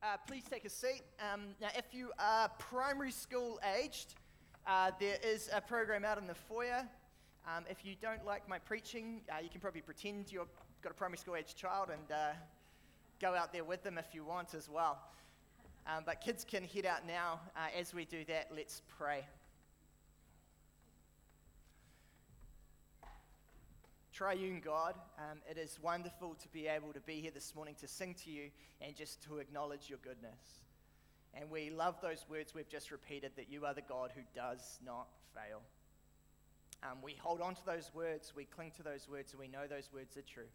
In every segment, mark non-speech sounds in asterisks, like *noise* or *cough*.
Uh, please take a seat. Um, now, if you are primary school aged, uh, there is a program out in the foyer. Um, if you don't like my preaching, uh, you can probably pretend you've got a primary school aged child and uh, go out there with them if you want as well. Um, but kids can head out now. Uh, as we do that, let's pray. Triune God, um, it is wonderful to be able to be here this morning to sing to you and just to acknowledge your goodness. And we love those words we've just repeated that you are the God who does not fail. Um, we hold on to those words, we cling to those words, and we know those words are true.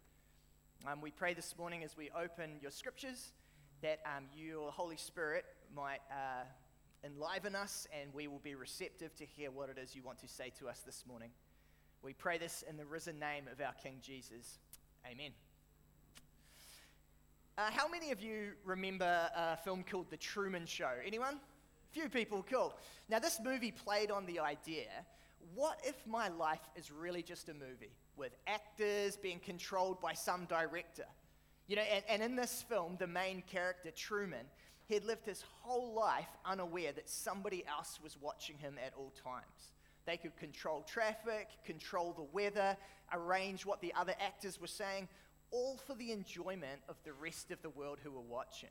Um, we pray this morning as we open your scriptures that um, your Holy Spirit might uh, enliven us and we will be receptive to hear what it is you want to say to us this morning. We pray this in the risen name of our King Jesus. Amen. Uh, how many of you remember a film called The Truman Show? Anyone? Few people, cool. Now, this movie played on the idea what if my life is really just a movie with actors being controlled by some director? You know, and, and in this film, the main character, Truman, he had lived his whole life unaware that somebody else was watching him at all times. They could control traffic, control the weather, arrange what the other actors were saying, all for the enjoyment of the rest of the world who were watching.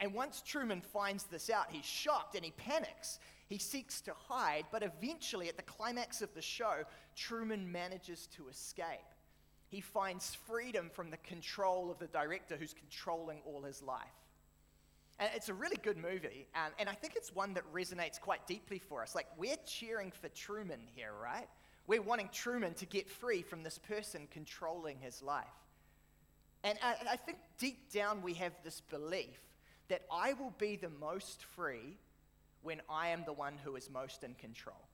And once Truman finds this out, he's shocked and he panics. He seeks to hide, but eventually, at the climax of the show, Truman manages to escape. He finds freedom from the control of the director who's controlling all his life. And it's a really good movie, um, and I think it's one that resonates quite deeply for us. Like, we're cheering for Truman here, right? We're wanting Truman to get free from this person controlling his life. And I, I think deep down we have this belief that I will be the most free when I am the one who is most in control.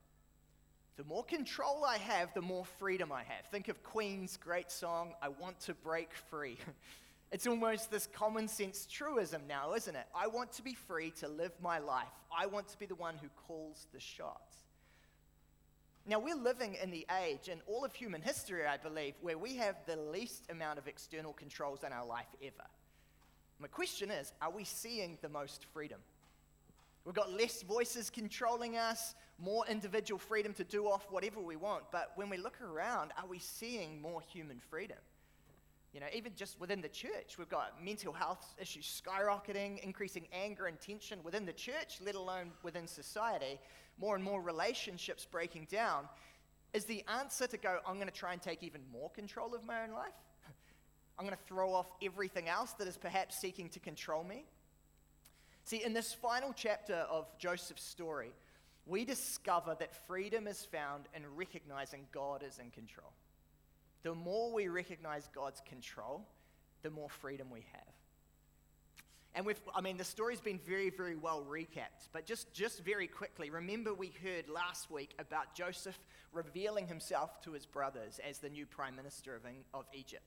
The more control I have, the more freedom I have. Think of Queen's great song, I Want to Break Free. *laughs* It's almost this common sense truism now, isn't it? I want to be free to live my life. I want to be the one who calls the shots. Now, we're living in the age, in all of human history, I believe, where we have the least amount of external controls in our life ever. My question is are we seeing the most freedom? We've got less voices controlling us, more individual freedom to do off whatever we want. But when we look around, are we seeing more human freedom? You know, even just within the church, we've got mental health issues skyrocketing, increasing anger and tension within the church, let alone within society, more and more relationships breaking down. Is the answer to go, I'm going to try and take even more control of my own life? *laughs* I'm going to throw off everything else that is perhaps seeking to control me? See, in this final chapter of Joseph's story, we discover that freedom is found in recognizing God is in control the more we recognize God's control, the more freedom we have. And we've, I mean, the story's been very, very well recapped, but just, just very quickly, remember we heard last week about Joseph revealing himself to his brothers as the new prime minister of, of Egypt.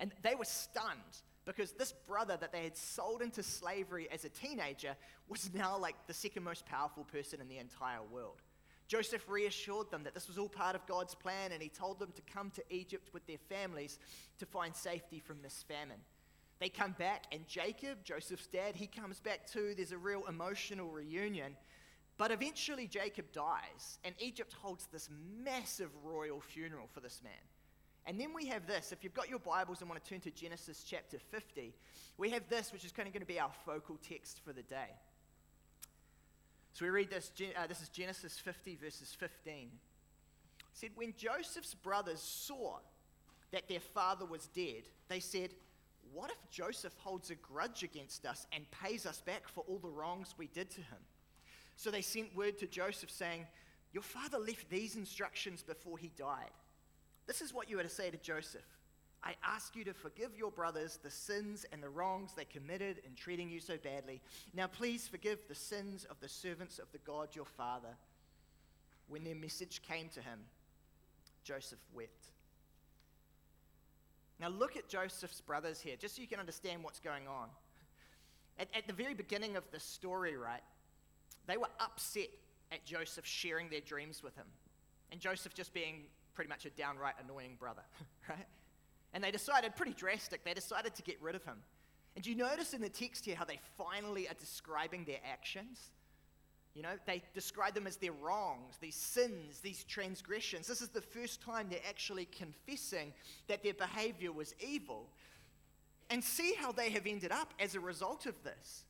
And they were stunned because this brother that they had sold into slavery as a teenager was now like the second most powerful person in the entire world. Joseph reassured them that this was all part of God's plan, and he told them to come to Egypt with their families to find safety from this famine. They come back, and Jacob, Joseph's dad, he comes back too. There's a real emotional reunion. But eventually, Jacob dies, and Egypt holds this massive royal funeral for this man. And then we have this. If you've got your Bibles and want to turn to Genesis chapter 50, we have this, which is kind of going to be our focal text for the day. So we read this, uh, this is Genesis 50, verses 15. It said, When Joseph's brothers saw that their father was dead, they said, What if Joseph holds a grudge against us and pays us back for all the wrongs we did to him? So they sent word to Joseph saying, Your father left these instructions before he died. This is what you are to say to Joseph. I ask you to forgive your brothers the sins and the wrongs they committed in treating you so badly. Now, please forgive the sins of the servants of the God your father. When their message came to him, Joseph wept. Now, look at Joseph's brothers here, just so you can understand what's going on. At, at the very beginning of the story, right, they were upset at Joseph sharing their dreams with him, and Joseph just being pretty much a downright annoying brother, *laughs* right? And they decided, pretty drastic, they decided to get rid of him. And do you notice in the text here how they finally are describing their actions? You know, they describe them as their wrongs, these sins, these transgressions. This is the first time they're actually confessing that their behavior was evil. And see how they have ended up as a result of this.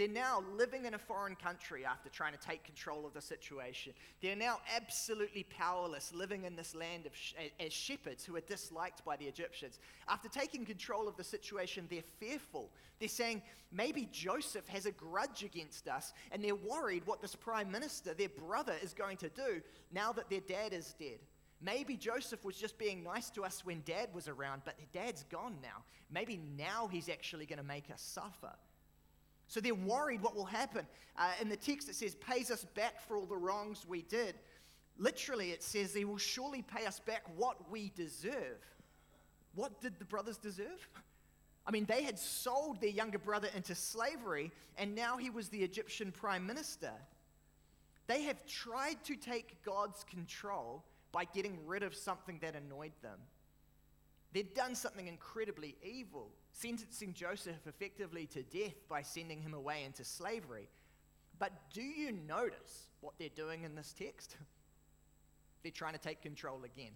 They're now living in a foreign country after trying to take control of the situation. They're now absolutely powerless, living in this land sh- as shepherds who are disliked by the Egyptians. After taking control of the situation, they're fearful. They're saying, maybe Joseph has a grudge against us, and they're worried what this prime minister, their brother, is going to do now that their dad is dead. Maybe Joseph was just being nice to us when dad was around, but dad's gone now. Maybe now he's actually going to make us suffer. So they're worried what will happen. Uh, in the text, it says, pays us back for all the wrongs we did. Literally, it says, he will surely pay us back what we deserve. What did the brothers deserve? I mean, they had sold their younger brother into slavery, and now he was the Egyptian prime minister. They have tried to take God's control by getting rid of something that annoyed them. They'd done something incredibly evil, sentencing Joseph effectively to death by sending him away into slavery. But do you notice what they're doing in this text? *laughs* They're trying to take control again.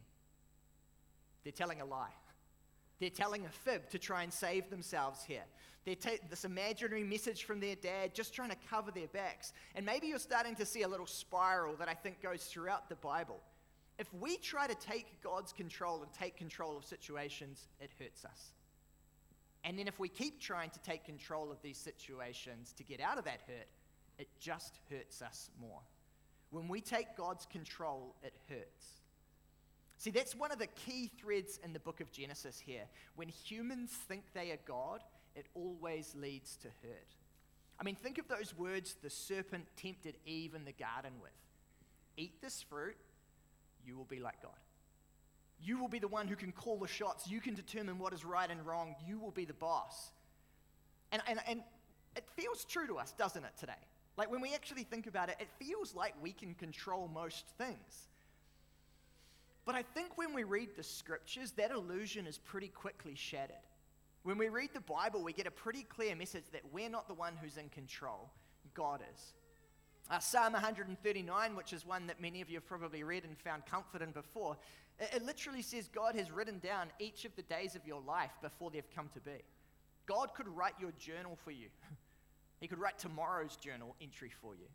They're telling a lie. *laughs* They're telling a fib to try and save themselves here. They're this imaginary message from their dad, just trying to cover their backs. And maybe you're starting to see a little spiral that I think goes throughout the Bible. If we try to take God's control and take control of situations, it hurts us. And then if we keep trying to take control of these situations to get out of that hurt, it just hurts us more. When we take God's control, it hurts. See, that's one of the key threads in the book of Genesis here. When humans think they are God, it always leads to hurt. I mean, think of those words the serpent tempted Eve in the garden with Eat this fruit, you will be like God. You will be the one who can call the shots. You can determine what is right and wrong. You will be the boss. And, and, and it feels true to us, doesn't it, today? Like when we actually think about it, it feels like we can control most things. But I think when we read the scriptures, that illusion is pretty quickly shattered. When we read the Bible, we get a pretty clear message that we're not the one who's in control, God is. Uh, Psalm 139, which is one that many of you have probably read and found comfort in before, it, it literally says God has written down each of the days of your life before they've come to be. God could write your journal for you. *laughs* he could write tomorrow's journal entry for you.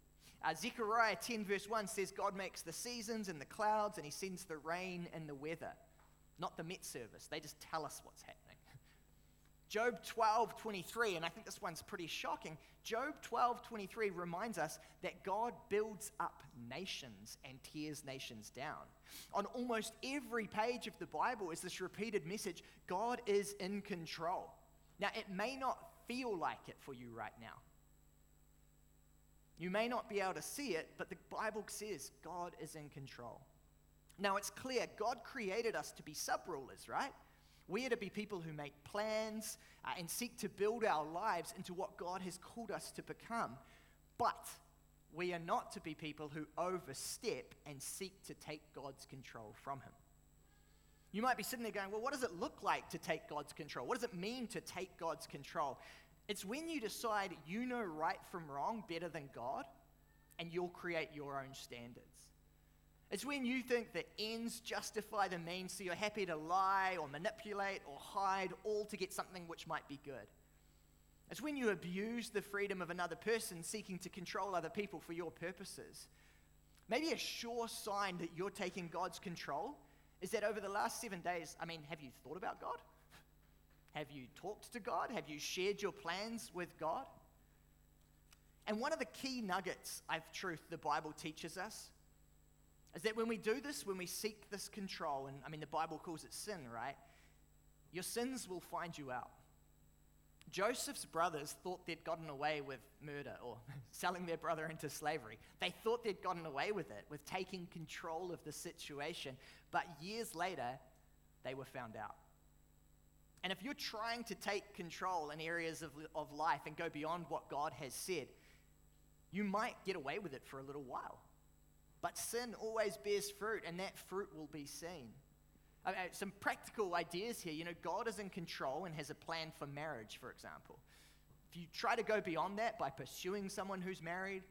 Uh, Zechariah 10, verse 1 says, God makes the seasons and the clouds, and He sends the rain and the weather. Not the Met service, they just tell us what's happening. *laughs* Job 12, 23, and I think this one's pretty shocking. Job 12, 23 reminds us that God builds up nations and tears nations down. On almost every page of the Bible is this repeated message God is in control. Now, it may not feel like it for you right now. You may not be able to see it, but the Bible says God is in control. Now, it's clear God created us to be sub rulers, right? We are to be people who make plans uh, and seek to build our lives into what God has called us to become. But we are not to be people who overstep and seek to take God's control from Him. You might be sitting there going, Well, what does it look like to take God's control? What does it mean to take God's control? It's when you decide you know right from wrong better than God, and you'll create your own standards. It's when you think that ends justify the means, so you're happy to lie or manipulate or hide all to get something which might be good. It's when you abuse the freedom of another person seeking to control other people for your purposes. Maybe a sure sign that you're taking God's control is that over the last seven days, I mean, have you thought about God? *laughs* Have you talked to God? Have you shared your plans with God? And one of the key nuggets of truth the Bible teaches us is that when we do this, when we seek this control, and I mean, the Bible calls it sin, right? Your sins will find you out. Joseph's brothers thought they'd gotten away with murder or *laughs* selling their brother into slavery. They thought they'd gotten away with it, with taking control of the situation. But years later, they were found out. And if you're trying to take control in areas of, of life and go beyond what God has said, you might get away with it for a little while. But sin always bears fruit, and that fruit will be seen. I mean, some practical ideas here. You know, God is in control and has a plan for marriage, for example. If you try to go beyond that by pursuing someone who's married,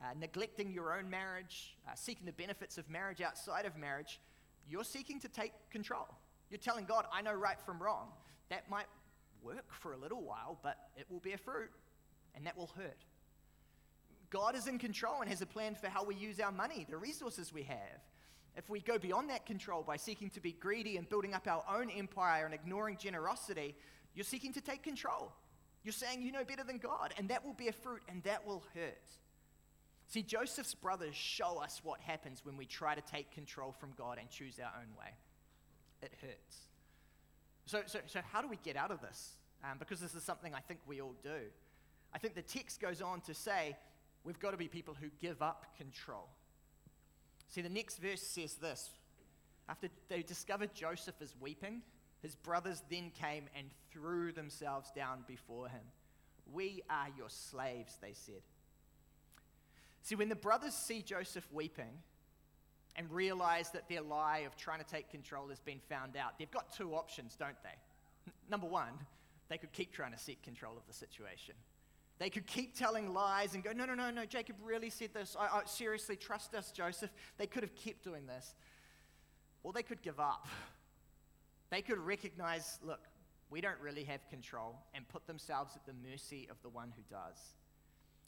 uh, neglecting your own marriage, uh, seeking the benefits of marriage outside of marriage, you're seeking to take control. You're telling God, I know right from wrong. That might work for a little while, but it will bear fruit, and that will hurt. God is in control and has a plan for how we use our money, the resources we have. If we go beyond that control by seeking to be greedy and building up our own empire and ignoring generosity, you're seeking to take control. You're saying you know better than God, and that will bear fruit and that will hurt. See, Joseph's brothers show us what happens when we try to take control from God and choose our own way. It hurts. So, so, so how do we get out of this? Um, because this is something I think we all do. I think the text goes on to say we've got to be people who give up control. See, the next verse says this After they discovered Joseph as weeping, his brothers then came and threw themselves down before him. We are your slaves, they said. See, when the brothers see Joseph weeping and realize that their lie of trying to take control has been found out, they've got two options, don't they? *laughs* Number one, they could keep trying to seek control of the situation. They could keep telling lies and go, no, no, no, no, Jacob really said this. I, I, seriously, trust us, Joseph. They could have kept doing this. Or they could give up. They could recognize, look, we don't really have control and put themselves at the mercy of the one who does.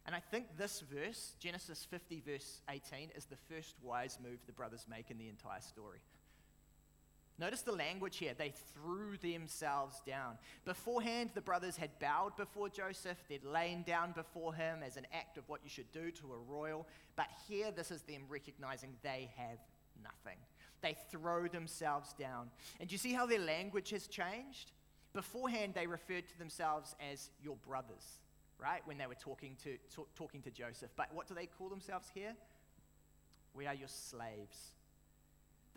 And I think this verse, Genesis 50, verse 18, is the first wise move the brothers make in the entire story. Notice the language here. They threw themselves down. Beforehand, the brothers had bowed before Joseph. They'd lain down before him as an act of what you should do to a royal. But here, this is them recognizing they have nothing. They throw themselves down. And do you see how their language has changed? Beforehand, they referred to themselves as your brothers, right? When they were talking to, to talking to Joseph. But what do they call themselves here? We are your slaves.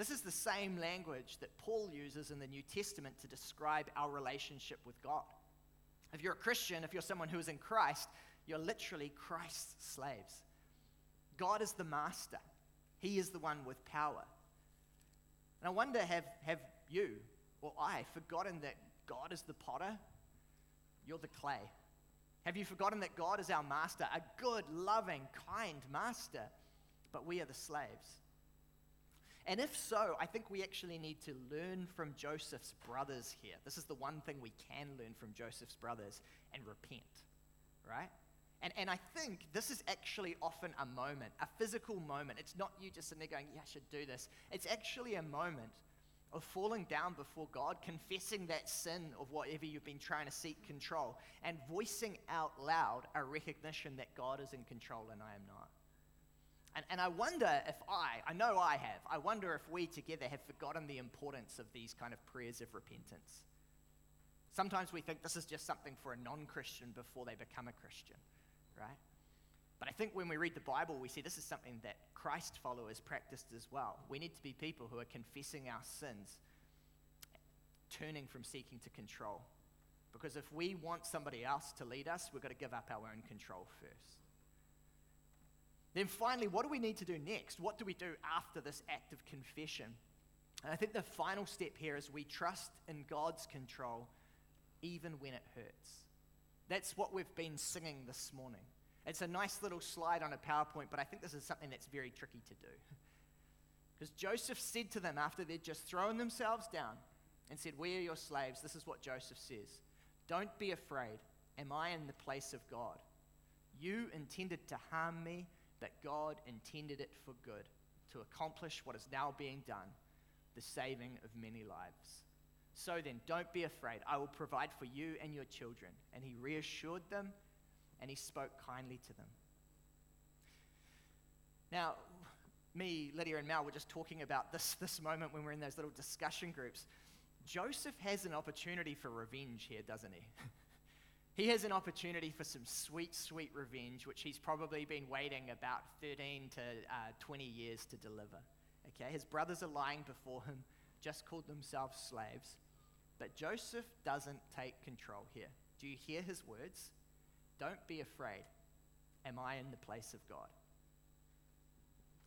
This is the same language that Paul uses in the New Testament to describe our relationship with God. If you're a Christian, if you're someone who is in Christ, you're literally Christ's slaves. God is the master, He is the one with power. And I wonder have, have you or I forgotten that God is the potter? You're the clay. Have you forgotten that God is our master, a good, loving, kind master, but we are the slaves? And if so, I think we actually need to learn from Joseph's brothers here. This is the one thing we can learn from Joseph's brothers and repent, right? And, and I think this is actually often a moment, a physical moment. It's not you just sitting there going, yeah, I should do this. It's actually a moment of falling down before God, confessing that sin of whatever you've been trying to seek control, and voicing out loud a recognition that God is in control and I am not. And, and I wonder if I, I know I have, I wonder if we together have forgotten the importance of these kind of prayers of repentance. Sometimes we think this is just something for a non Christian before they become a Christian, right? But I think when we read the Bible, we see this is something that Christ followers practiced as well. We need to be people who are confessing our sins, turning from seeking to control. Because if we want somebody else to lead us, we've got to give up our own control first. Then finally, what do we need to do next? What do we do after this act of confession? And I think the final step here is we trust in God's control even when it hurts. That's what we've been singing this morning. It's a nice little slide on a PowerPoint, but I think this is something that's very tricky to do. *laughs* Because Joseph said to them after they'd just thrown themselves down and said, We are your slaves, this is what Joseph says Don't be afraid. Am I in the place of God? You intended to harm me but God intended it for good to accomplish what is now being done the saving of many lives. So then, don't be afraid. I will provide for you and your children. And he reassured them and he spoke kindly to them. Now, me, Lydia, and Mal were just talking about this, *laughs* this moment when we're in those little discussion groups. Joseph has an opportunity for revenge here, doesn't he? *laughs* He has an opportunity for some sweet, sweet revenge, which he's probably been waiting about 13 to uh, 20 years to deliver. Okay, his brothers are lying before him, just called themselves slaves. But Joseph doesn't take control here. Do you hear his words? Don't be afraid. Am I in the place of God?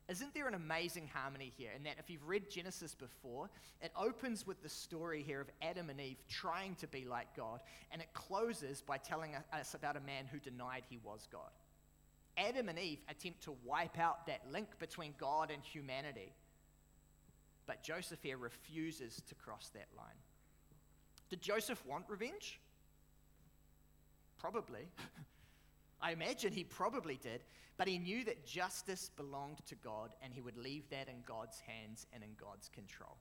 Isn't there an amazing harmony here? In that, if you've read Genesis before, it opens with the story here of Adam and Eve trying to be like God, and it closes by telling us about a man who denied he was God. Adam and Eve attempt to wipe out that link between God and humanity, but Joseph here refuses to cross that line. Did Joseph want revenge? Probably. *laughs* I imagine he probably did, but he knew that justice belonged to God and he would leave that in God's hands and in God's control.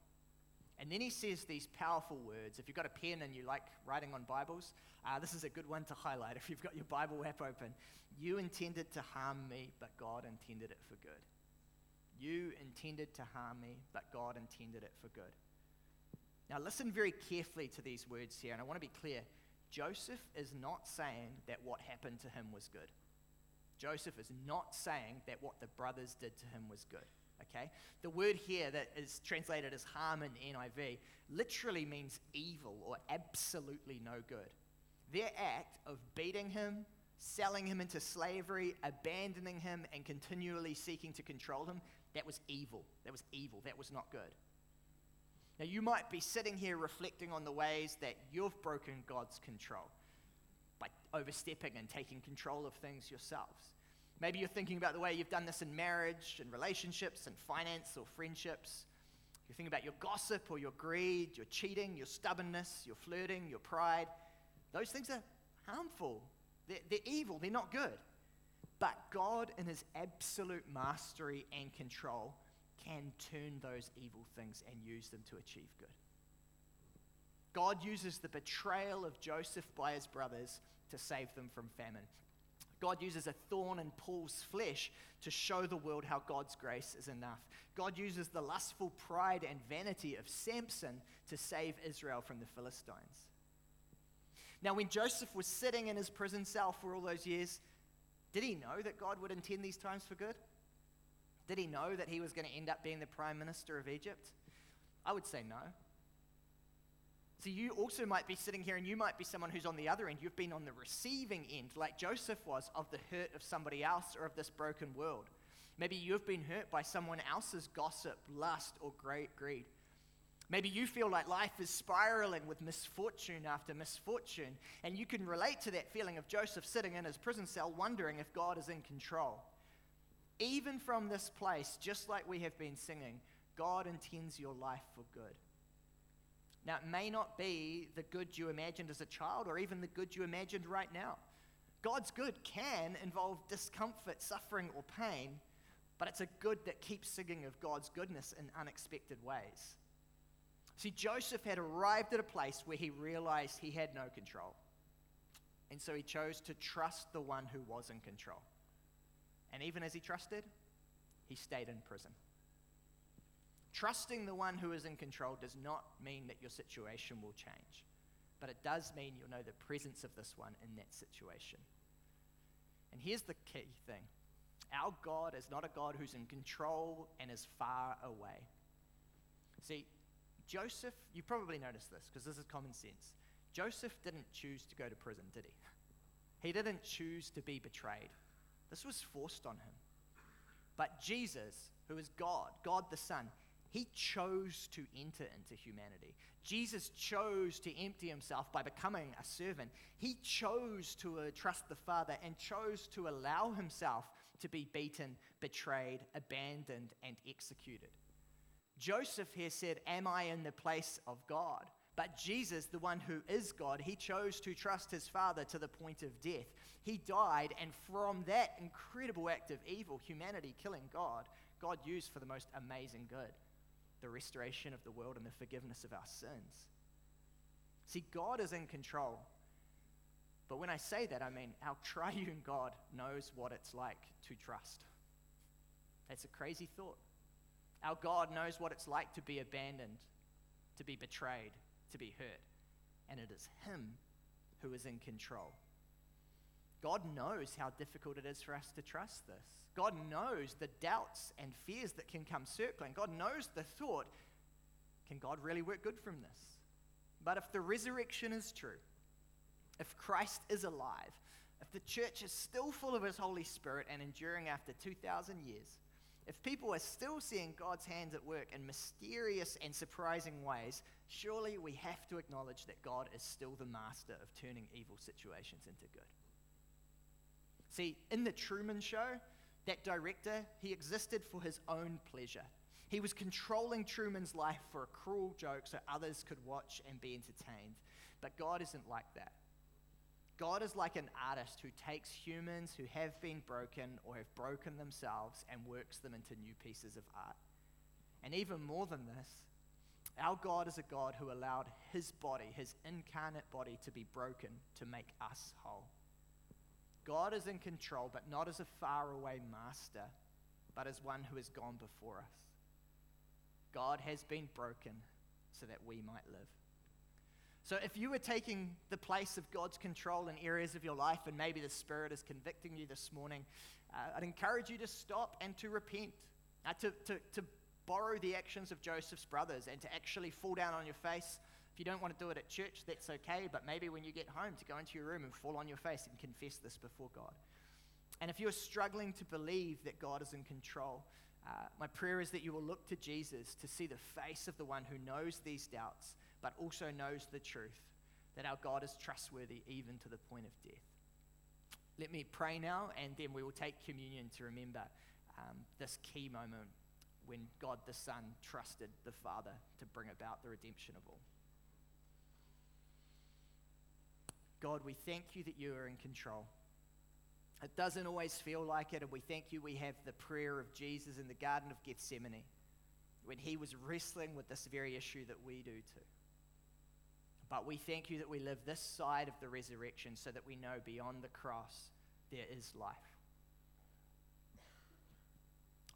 And then he says these powerful words. If you've got a pen and you like writing on Bibles, uh, this is a good one to highlight if you've got your Bible app open. You intended to harm me, but God intended it for good. You intended to harm me, but God intended it for good. Now, listen very carefully to these words here, and I want to be clear. Joseph is not saying that what happened to him was good. Joseph is not saying that what the brothers did to him was good. Okay? The word here that is translated as harm in NIV literally means evil or absolutely no good. Their act of beating him, selling him into slavery, abandoning him, and continually seeking to control him, that was evil. That was evil. That was not good. Now, you might be sitting here reflecting on the ways that you've broken God's control by overstepping and taking control of things yourselves. Maybe you're thinking about the way you've done this in marriage and relationships and finance or friendships. You're thinking about your gossip or your greed, your cheating, your stubbornness, your flirting, your pride. Those things are harmful. They're, they're evil. They're not good. But God, in His absolute mastery and control, can turn those evil things and use them to achieve good. God uses the betrayal of Joseph by his brothers to save them from famine. God uses a thorn in Paul's flesh to show the world how God's grace is enough. God uses the lustful pride and vanity of Samson to save Israel from the Philistines. Now, when Joseph was sitting in his prison cell for all those years, did he know that God would intend these times for good? Did he know that he was going to end up being the prime minister of Egypt? I would say no. So you also might be sitting here and you might be someone who's on the other end. You've been on the receiving end, like Joseph was, of the hurt of somebody else or of this broken world. Maybe you've been hurt by someone else's gossip, lust, or great greed. Maybe you feel like life is spiraling with misfortune after misfortune, and you can relate to that feeling of Joseph sitting in his prison cell wondering if God is in control. Even from this place, just like we have been singing, God intends your life for good. Now, it may not be the good you imagined as a child or even the good you imagined right now. God's good can involve discomfort, suffering, or pain, but it's a good that keeps singing of God's goodness in unexpected ways. See, Joseph had arrived at a place where he realized he had no control. And so he chose to trust the one who was in control. And even as he trusted, he stayed in prison. Trusting the one who is in control does not mean that your situation will change, but it does mean you'll know the presence of this one in that situation. And here's the key thing our God is not a God who's in control and is far away. See, Joseph, you probably noticed this because this is common sense. Joseph didn't choose to go to prison, did he? *laughs* He didn't choose to be betrayed. This was forced on him. But Jesus, who is God, God the Son, he chose to enter into humanity. Jesus chose to empty himself by becoming a servant. He chose to uh, trust the Father and chose to allow himself to be beaten, betrayed, abandoned, and executed. Joseph here said, Am I in the place of God? But Jesus, the one who is God, he chose to trust his Father to the point of death. He died, and from that incredible act of evil, humanity killing God, God used for the most amazing good the restoration of the world and the forgiveness of our sins. See, God is in control. But when I say that, I mean our *laughs* triune God knows what it's like to trust. That's a crazy thought. Our God knows what it's like to be abandoned, to be betrayed, to be heard, And it is Him who is in control. God knows how difficult it is for us to trust this. God knows the doubts and fears that can come circling. God knows the thought can God really work good from this? But if the resurrection is true, if Christ is alive, if the church is still full of His Holy Spirit and enduring after 2,000 years, if people are still seeing God's hands at work in mysterious and surprising ways, surely we have to acknowledge that God is still the master of turning evil situations into good. See, in the Truman Show, that director, he existed for his own pleasure. He was controlling Truman's life for a cruel joke so others could watch and be entertained. But God isn't like that. God is like an artist who takes humans who have been broken or have broken themselves and works them into new pieces of art. And even more than this, our God is a God who allowed his body, his incarnate body, to be broken to make us whole. God is in control, but not as a faraway master, but as one who has gone before us. God has been broken so that we might live. So, if you were taking the place of God's control in areas of your life, and maybe the Spirit is convicting you this morning, uh, I'd encourage you to stop and to repent, uh, to, to, to borrow the actions of Joseph's brothers, and to actually fall down on your face if you don't want to do it at church, that's okay, but maybe when you get home, to go into your room and fall on your face and confess this before God. And if you're struggling to believe that God is in control, uh, my prayer is that you will look to Jesus to see the face of the one who knows these doubts, but also knows the truth that our God is trustworthy even to the point of death. Let me pray now, and then we will take communion to remember um, this key moment when God the Son trusted the Father to bring about the redemption of all. God, we thank you that you are in control. It doesn't always feel like it, and we thank you we have the prayer of Jesus in the Garden of Gethsemane when he was wrestling with this very issue that we do too. But we thank you that we live this side of the resurrection so that we know beyond the cross there is life.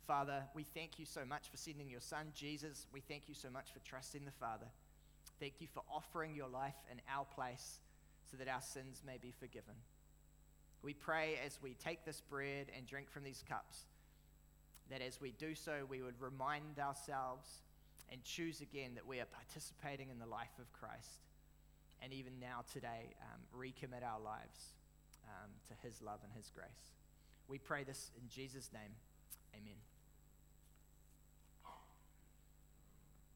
Father, we thank you so much for sending your Son, Jesus. We thank you so much for trusting the Father. Thank you for offering your life in our place so that our sins may be forgiven. We pray as we take this bread and drink from these cups that as we do so, we would remind ourselves and choose again that we are participating in the life of Christ. And even now, today, um, recommit our lives um, to his love and his grace. We pray this in Jesus' name. Amen.